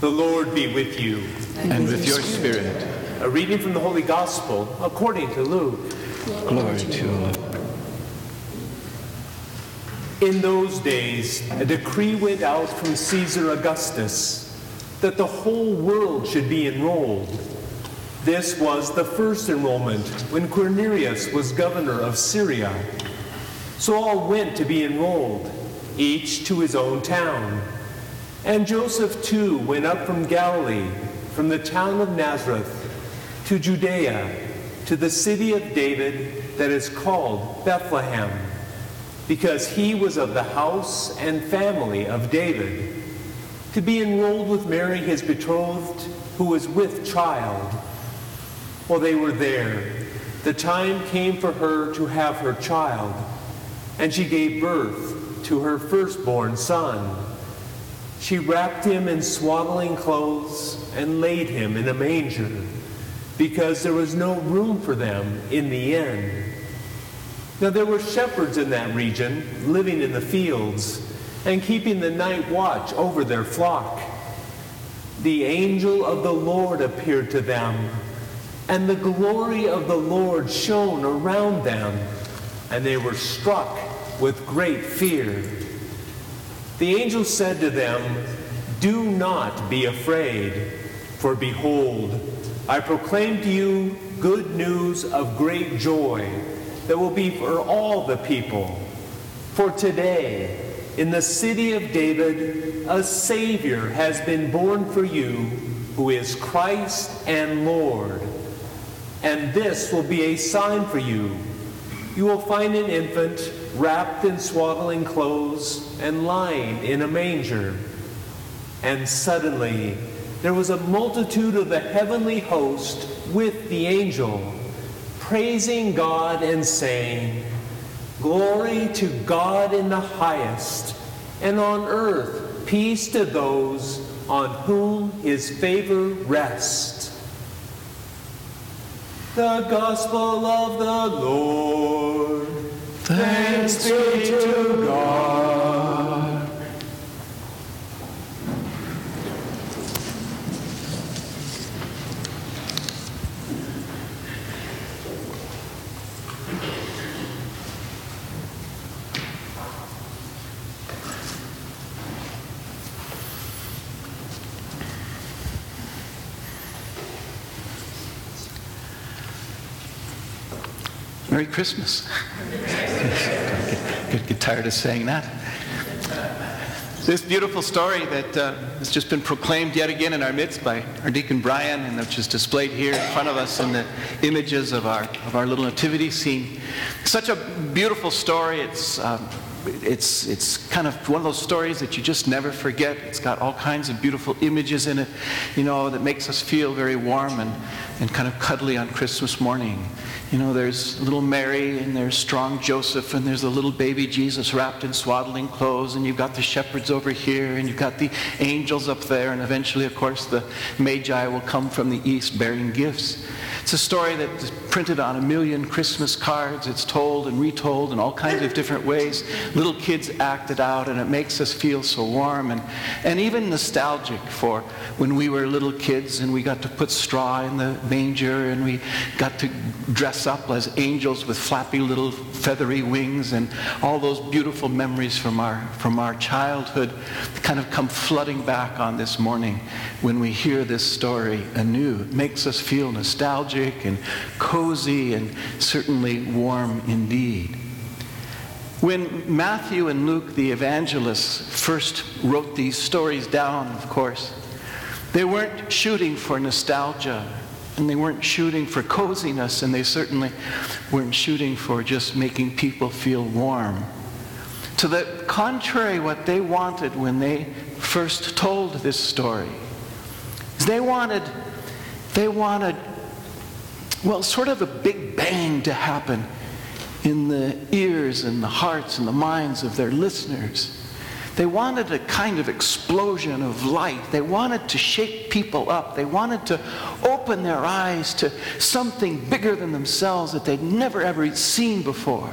The Lord be with you. And with your spirit. A reading from the Holy Gospel according to Luke. Glory to you, In those days, a decree went out from Caesar Augustus that the whole world should be enrolled. This was the first enrollment when Quirinius was governor of Syria. So all went to be enrolled, each to his own town. And Joseph too went up from Galilee, from the town of Nazareth, to Judea, to the city of David that is called Bethlehem, because he was of the house and family of David, to be enrolled with Mary his betrothed, who was with child. While they were there, the time came for her to have her child, and she gave birth to her firstborn son. She wrapped him in swaddling clothes and laid him in a manger, because there was no room for them in the inn. Now there were shepherds in that region, living in the fields, and keeping the night watch over their flock. The angel of the Lord appeared to them, and the glory of the Lord shone around them, and they were struck with great fear. The angel said to them, Do not be afraid, for behold, I proclaim to you good news of great joy that will be for all the people. For today, in the city of David, a Savior has been born for you, who is Christ and Lord. And this will be a sign for you. You will find an infant wrapped in swaddling clothes and lying in a manger. And suddenly there was a multitude of the heavenly host with the angel, praising God and saying, Glory to God in the highest, and on earth peace to those on whom his favor rests. The gospel of the Lord. Thanks be to God. Merry Christmas. Get, get tired of saying that. This beautiful story that uh, has just been proclaimed yet again in our midst by our deacon Brian, and which is displayed here in front of us in the images of our of our little nativity scene. Such a beautiful story. It's um, it's it's kind of one of those stories that you just never forget. It's got all kinds of beautiful images in it, you know, that makes us feel very warm and, and kind of cuddly on Christmas morning. You know, there's little Mary and there's strong Joseph and there's a little baby Jesus wrapped in swaddling clothes and you've got the shepherds over here and you've got the angels up there and eventually, of course, the Magi will come from the east bearing gifts. It's a story that's printed on a million Christmas cards. It's told and retold in all kinds of different ways. Little kids act it out, and it makes us feel so warm and, and even nostalgic for when we were little kids and we got to put straw in the manger and we got to dress up as angels with flappy little feathery wings and all those beautiful memories from our, from our childhood kind of come flooding back on this morning when we hear this story anew. It makes us feel nostalgic and cozy and certainly warm indeed. When Matthew and Luke, the evangelists, first wrote these stories down, of course, they weren't shooting for nostalgia and they weren't shooting for coziness and they certainly weren't shooting for just making people feel warm. To the contrary, what they wanted when they first told this story is they wanted, they wanted, well, sort of a big bang to happen in the ears and the hearts and the minds of their listeners. They wanted a kind of explosion of light. They wanted to shake people up. They wanted to open their eyes to something bigger than themselves that they'd never ever seen before.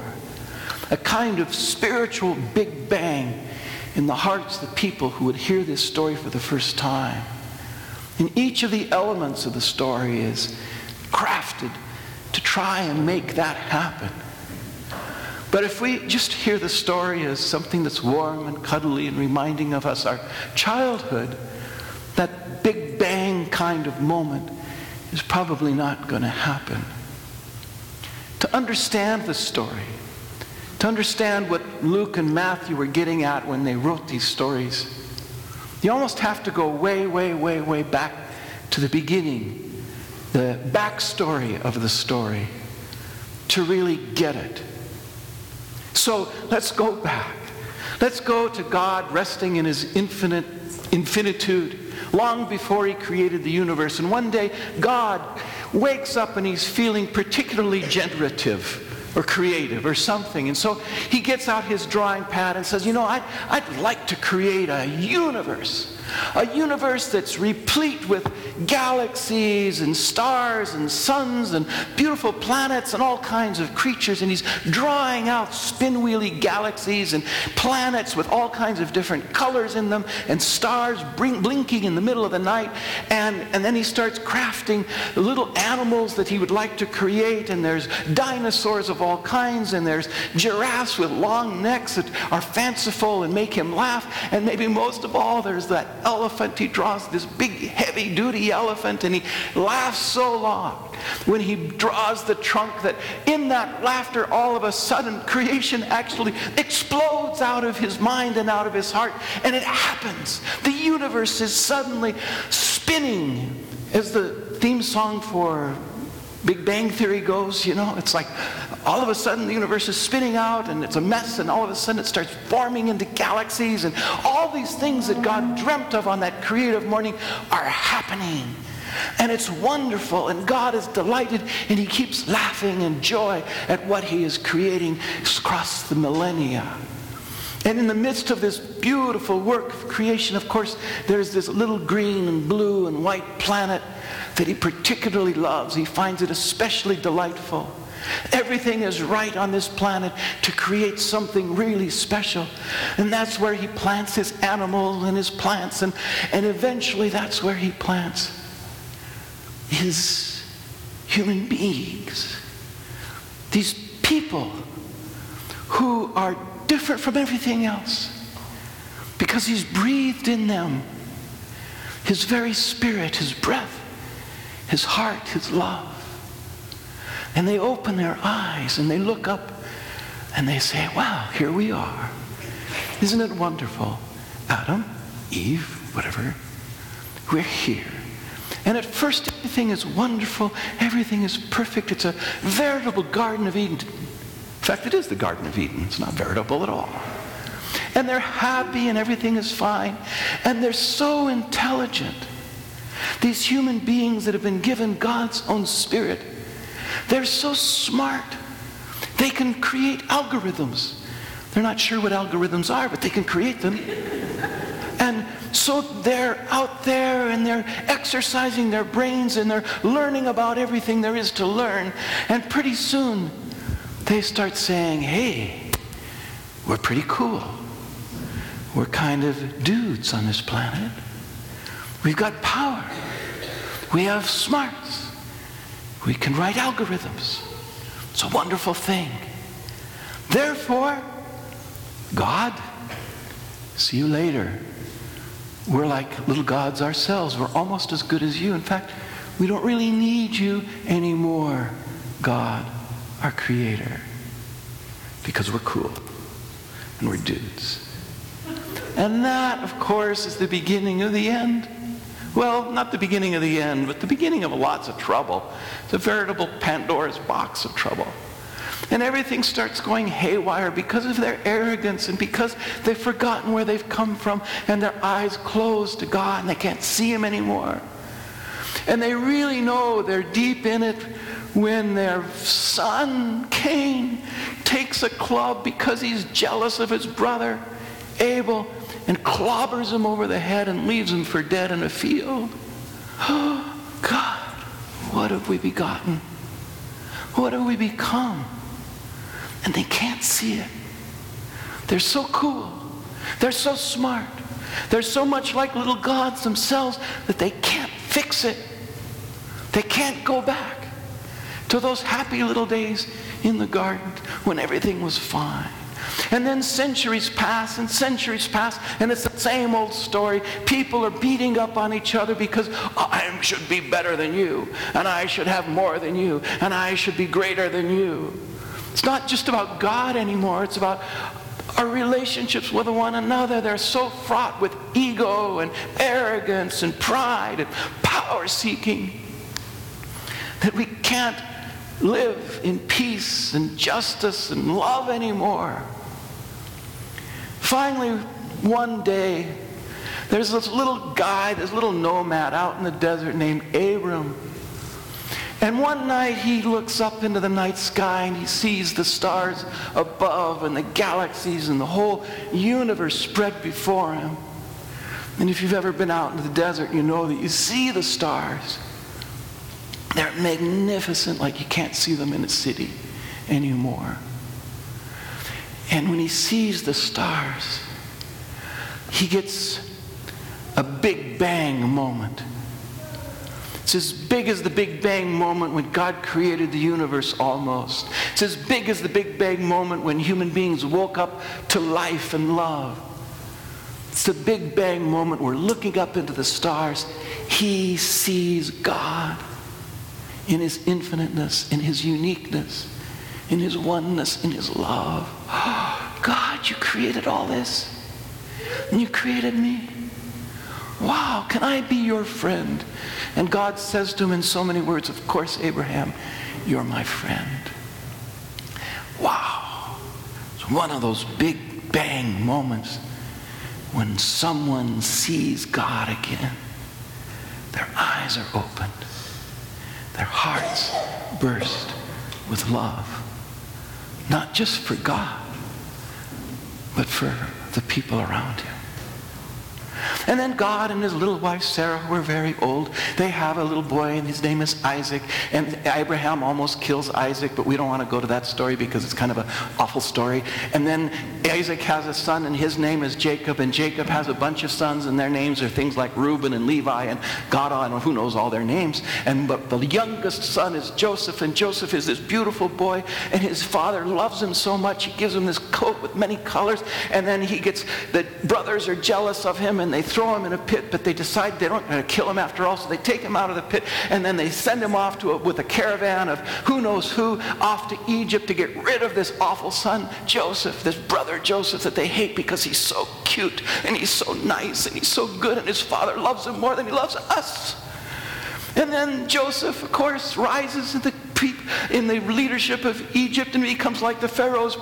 A kind of spiritual big bang in the hearts of the people who would hear this story for the first time. And each of the elements of the story is crafted to try and make that happen. But if we just hear the story as something that's warm and cuddly and reminding of us our childhood, that big bang kind of moment is probably not going to happen. To understand the story, to understand what Luke and Matthew were getting at when they wrote these stories, you almost have to go way, way, way, way back to the beginning, backstory of the story, to really get it. So let's go back. Let's go to God resting in his infinite infinitude long before he created the universe. And one day, God wakes up and he's feeling particularly generative or creative or something. And so he gets out his drawing pad and says, You know, I'd, I'd like to create a universe. A universe that's replete with galaxies and stars and suns and beautiful planets and all kinds of creatures. And he's drawing out spinwheely galaxies and planets with all kinds of different colors in them and stars blinking in the middle of the night. And, and then he starts crafting little animals that he would like to create. And there's dinosaurs of all kinds. And there's giraffes with long necks that are fanciful and make him laugh. And maybe most of all, there's that elephant. He draws this big, heavy duty elephant and he laughs so long when he draws the trunk that in that laughter, all of a sudden, creation actually explodes out of his mind and out of his heart. And it happens. The universe is suddenly spinning as the theme song for Big Bang Theory goes, you know, it's like all of a sudden the universe is spinning out and it's a mess, and all of a sudden it starts forming into galaxies, and all these things that God dreamt of on that creative morning are happening. And it's wonderful, and God is delighted, and He keeps laughing in joy at what He is creating across the millennia. And in the midst of this beautiful work of creation, of course, there's this little green and blue and white planet that he particularly loves. He finds it especially delightful. Everything is right on this planet to create something really special. And that's where he plants his animals and his plants. And, and eventually, that's where he plants his human beings. These people who are different from everything else because he's breathed in them his very spirit, his breath, his heart, his love. And they open their eyes and they look up and they say, Wow, here we are. Isn't it wonderful? Adam, Eve, whatever, we're here. And at first, everything is wonderful, everything is perfect. It's a veritable Garden of Eden. In fact, it is the Garden of Eden, it's not veritable at all. And they're happy and everything is fine. And they're so intelligent. These human beings that have been given God's own spirit they're so smart. They can create algorithms. They're not sure what algorithms are, but they can create them. And so they're out there and they're exercising their brains and they're learning about everything there is to learn. And pretty soon they start saying, hey, we're pretty cool. We're kind of dudes on this planet. We've got power. We have smarts. We can write algorithms. It's a wonderful thing. Therefore, God, see you later. We're like little gods ourselves. We're almost as good as you. In fact, we don't really need you anymore, God, our Creator, because we're cool and we're dudes. And that, of course, is the beginning of the end. Well, not the beginning of the end, but the beginning of lots of trouble. It's a veritable Pandora's box of trouble. And everything starts going haywire because of their arrogance and because they've forgotten where they've come from and their eyes closed to God and they can't see Him anymore. And they really know they're deep in it when their son, Cain, takes a club because he's jealous of his brother, Abel, and clobbers him over the head and leaves him for dead in a field. Oh, God, what have we begotten? What have we become? And they can't see it. They're so cool. They're so smart. They're so much like little gods themselves that they can't fix it. They can't go back to those happy little days in the garden when everything was fine. And then centuries pass and centuries pass, and it's the same old story. People are beating up on each other because I should be better than you, and I should have more than you, and I should be greater than you. It's not just about God anymore, it's about our relationships with one another. They're so fraught with ego and arrogance and pride and power seeking that we can't live in peace and justice and love anymore. Finally, one day, there's this little guy, this little nomad out in the desert named Abram. And one night he looks up into the night sky and he sees the stars above and the galaxies and the whole universe spread before him. And if you've ever been out in the desert, you know that you see the stars. They're magnificent like you can't see them in a city anymore. And when he sees the stars, he gets a big bang moment. It's as big as the Big Bang moment when God created the universe almost. It's as big as the Big Bang moment when human beings woke up to life and love. It's the Big Bang moment where looking up into the stars, he sees God in his infiniteness, in his uniqueness, in his oneness, in his love. God, you created all this. And you created me. Wow, can I be your friend? And God says to him in so many words, Of course, Abraham, you're my friend. Wow. It's one of those big bang moments when someone sees God again. Their eyes are opened, their hearts burst with love, not just for God, but for the people around him. And then God and his little wife Sarah, who are very old, they have a little boy, and his name is Isaac. And Abraham almost kills Isaac, but we don't want to go to that story because it's kind of an awful story. And then Isaac has a son, and his name is Jacob. And Jacob has a bunch of sons, and their names are things like Reuben and Levi and Gad, and who knows all their names. And but the youngest son is Joseph, and Joseph is this beautiful boy, and his father loves him so much he gives him this coat with many colors. And then he gets the brothers are jealous of him, and they throw him in a pit, but they decide they don't going to kill him after all, so they take him out of the pit, and then they send him off to a, with a caravan of who knows who off to Egypt to get rid of this awful son, Joseph, this brother Joseph that they hate because he's so cute and he's so nice and he's so good, and his father loves him more than he loves us. And then Joseph, of course, rises in the, in the leadership of Egypt and becomes like the Pharaoh's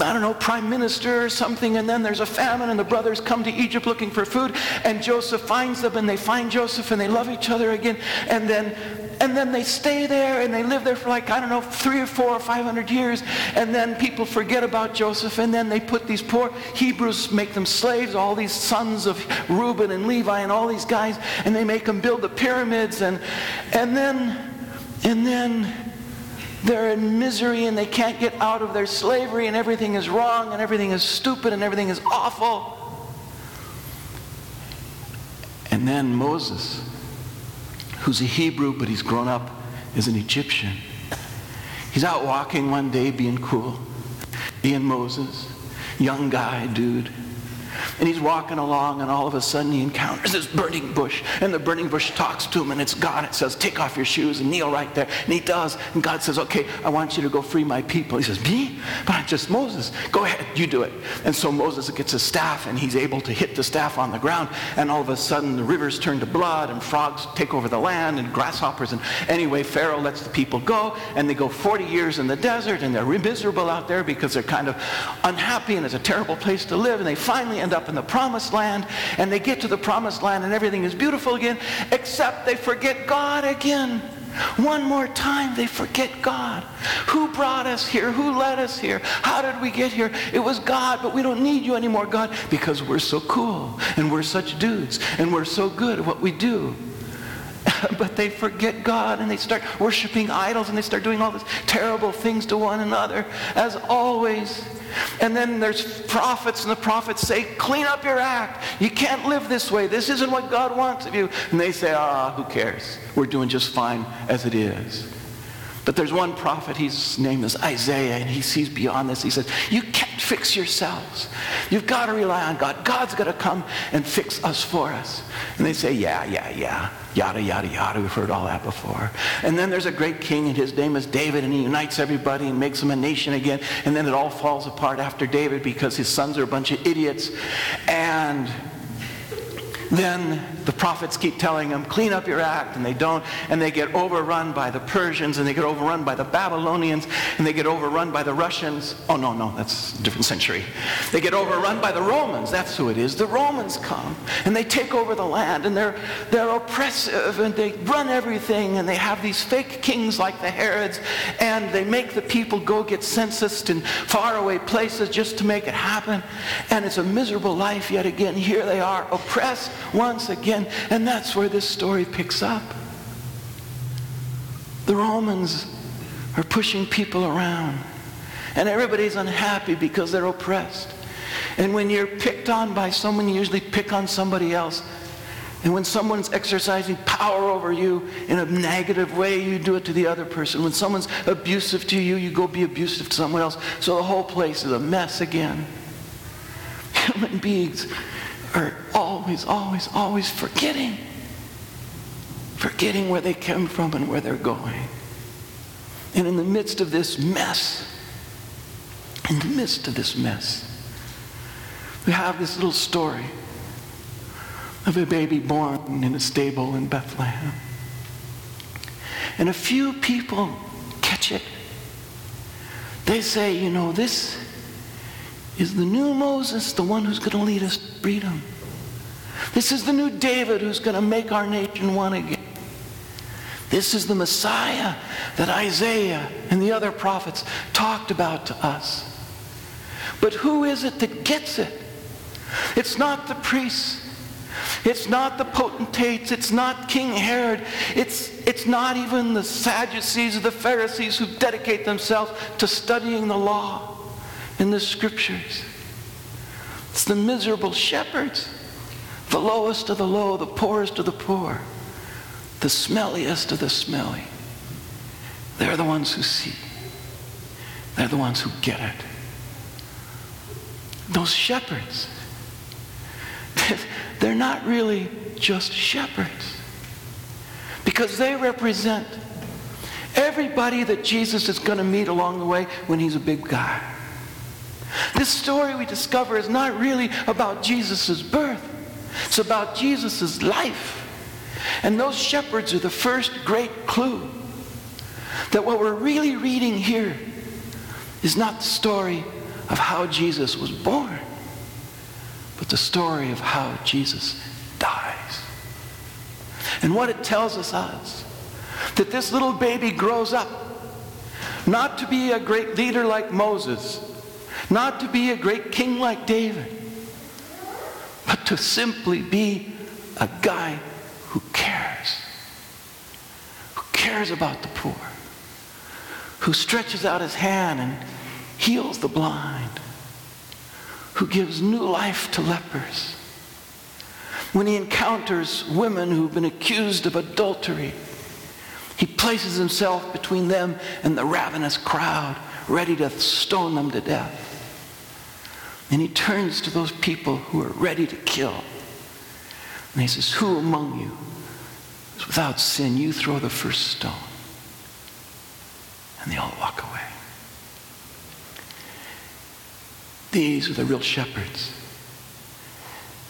I don't know, prime minister or something, and then there's a famine, and the brothers come to Egypt looking for food, and Joseph finds them, and they find Joseph, and they love each other again, and then and then they stay there and they live there for like i don't know three or four or five hundred years and then people forget about joseph and then they put these poor hebrews make them slaves all these sons of reuben and levi and all these guys and they make them build the pyramids and and then and then they're in misery and they can't get out of their slavery and everything is wrong and everything is stupid and everything is awful. And then Moses, who's a Hebrew but he's grown up as an Egyptian, he's out walking one day being cool, being Moses, young guy, dude. And he's walking along, and all of a sudden he encounters this burning bush. And the burning bush talks to him, and it's God. It says, Take off your shoes and kneel right there. And he does. And God says, Okay, I want you to go free my people. He says, Me? But I'm just Moses. Go ahead, you do it. And so Moses gets a staff, and he's able to hit the staff on the ground. And all of a sudden, the rivers turn to blood, and frogs take over the land, and grasshoppers. And anyway, Pharaoh lets the people go, and they go 40 years in the desert, and they're miserable out there because they're kind of unhappy, and it's a terrible place to live. And they finally end up in the promised land and they get to the promised land and everything is beautiful again, except they forget God again. One more time, they forget God. Who brought us here? Who led us here? How did we get here? It was God, but we don't need you anymore, God, because we're so cool and we're such dudes and we're so good at what we do. but they forget God and they start worshiping idols and they start doing all these terrible things to one another. As always, And then there's prophets, and the prophets say, clean up your act. You can't live this way. This isn't what God wants of you. And they say, ah, who cares? We're doing just fine as it is. But there's one prophet, his name is Isaiah, and he sees beyond this. He says, You can't fix yourselves. You've got to rely on God. God's got to come and fix us for us. And they say, Yeah, yeah, yeah. Yada, yada, yada. We've heard all that before. And then there's a great king, and his name is David, and he unites everybody and makes them a nation again. And then it all falls apart after David because his sons are a bunch of idiots. And then the prophets keep telling them, clean up your act, and they don't, and they get overrun by the Persians, and they get overrun by the Babylonians, and they get overrun by the Russians. Oh, no, no, that's a different century. They get overrun by the Romans, that's who it is. The Romans come, and they take over the land, and they're, they're oppressive, and they run everything, and they have these fake kings like the Herods, and they make the people go get censused in faraway places just to make it happen. And it's a miserable life yet again. Here they are, oppressed once again. And that's where this story picks up. The Romans are pushing people around. And everybody's unhappy because they're oppressed. And when you're picked on by someone, you usually pick on somebody else. And when someone's exercising power over you in a negative way, you do it to the other person. When someone's abusive to you, you go be abusive to someone else. So the whole place is a mess again. Human beings are always, always, always forgetting. Forgetting where they came from and where they're going. And in the midst of this mess, in the midst of this mess, we have this little story of a baby born in a stable in Bethlehem. And a few people catch it. They say, you know, this is the new Moses, the one who's going to lead us to freedom. This is the new David who's going to make our nation one again. This is the Messiah that Isaiah and the other prophets talked about to us. But who is it that gets it? It's not the priests. It's not the potentates. It's not King Herod. It's, it's not even the Sadducees or the Pharisees who dedicate themselves to studying the law in the scriptures. It's the miserable shepherds, the lowest of the low, the poorest of the poor, the smelliest of the smelly. They're the ones who see. They're the ones who get it. Those shepherds, they're not really just shepherds because they represent everybody that Jesus is going to meet along the way when he's a big guy. This story we discover is not really about Jesus' birth. It's about Jesus' life. And those shepherds are the first great clue that what we're really reading here is not the story of how Jesus was born, but the story of how Jesus dies. And what it tells us is that this little baby grows up not to be a great leader like Moses, not to be a great king like David, but to simply be a guy who cares, who cares about the poor, who stretches out his hand and heals the blind, who gives new life to lepers. When he encounters women who've been accused of adultery, he places himself between them and the ravenous crowd, ready to stone them to death. And he turns to those people who are ready to kill. And he says, Who among you is without sin? You throw the first stone. And they all walk away. These are the real shepherds.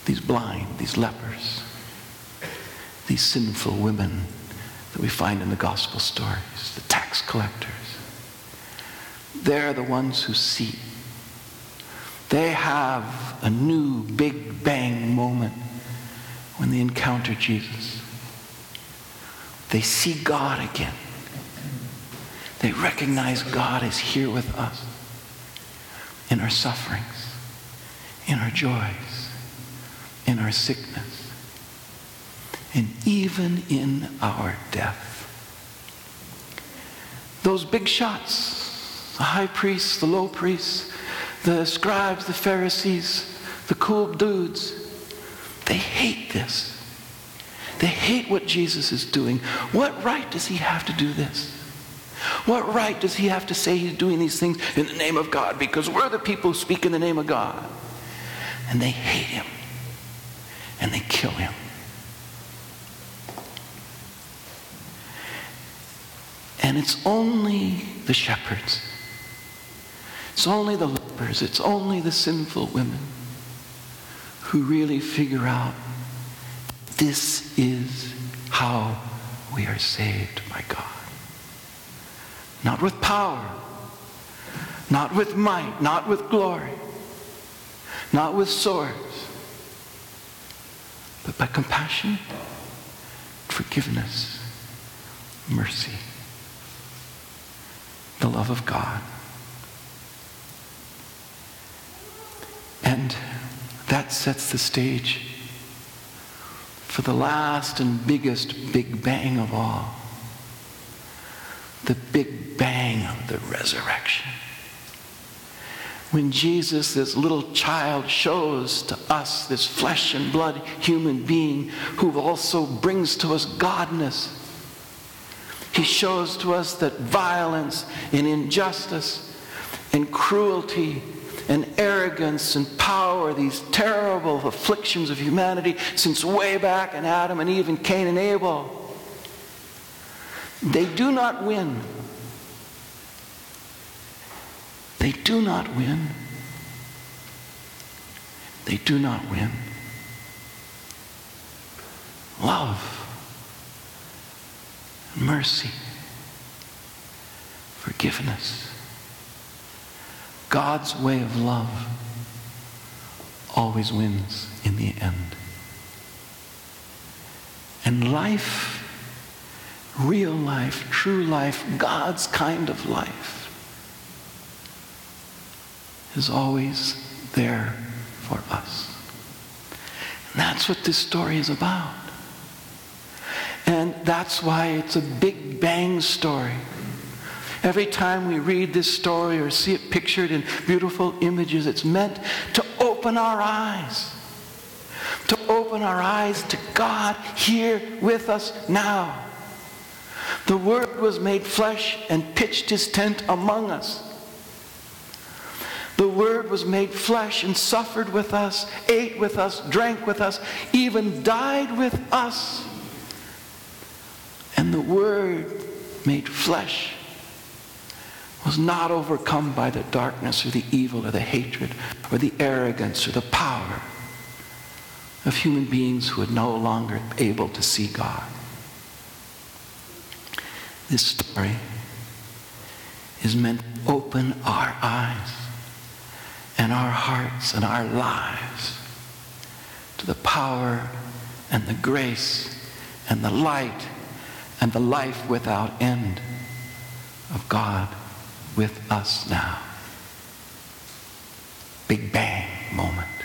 These blind, these lepers, these sinful women that we find in the gospel stories, the tax collectors. They're the ones who see they have a new big bang moment when they encounter Jesus. They see God again. They recognize God is here with us in our sufferings, in our joys, in our sickness, and even in our death. Those big shots, the high priests, the low priests, the scribes, the Pharisees, the cool dudes, they hate this. They hate what Jesus is doing. What right does he have to do this? What right does he have to say he's doing these things in the name of God? Because we're the people who speak in the name of God. And they hate him. And they kill him. And it's only the shepherds. It's only the lepers. It's only the sinful women who really figure out this is how we are saved by God. Not with power, not with might, not with glory, not with swords, but by compassion, forgiveness, mercy, the love of God. And that sets the stage for the last and biggest Big Bang of all the Big Bang of the resurrection. When Jesus, this little child, shows to us this flesh and blood human being who also brings to us godness, he shows to us that violence and injustice and cruelty and arrogance and power, these terrible afflictions of humanity since way back in Adam and Eve and Cain and Abel, they do not win. They do not win. They do not win. Love, mercy, forgiveness. God's way of love always wins in the end. And life real life, true life, God's kind of life is always there for us. And that's what this story is about. And that's why it's a big bang story. Every time we read this story or see it pictured in beautiful images, it's meant to open our eyes. To open our eyes to God here with us now. The Word was made flesh and pitched his tent among us. The Word was made flesh and suffered with us, ate with us, drank with us, even died with us. And the Word made flesh was not overcome by the darkness or the evil or the hatred or the arrogance or the power of human beings who are no longer able to see God. This story is meant to open our eyes and our hearts and our lives to the power and the grace and the light and the life without end of God with us now. Big bang moment.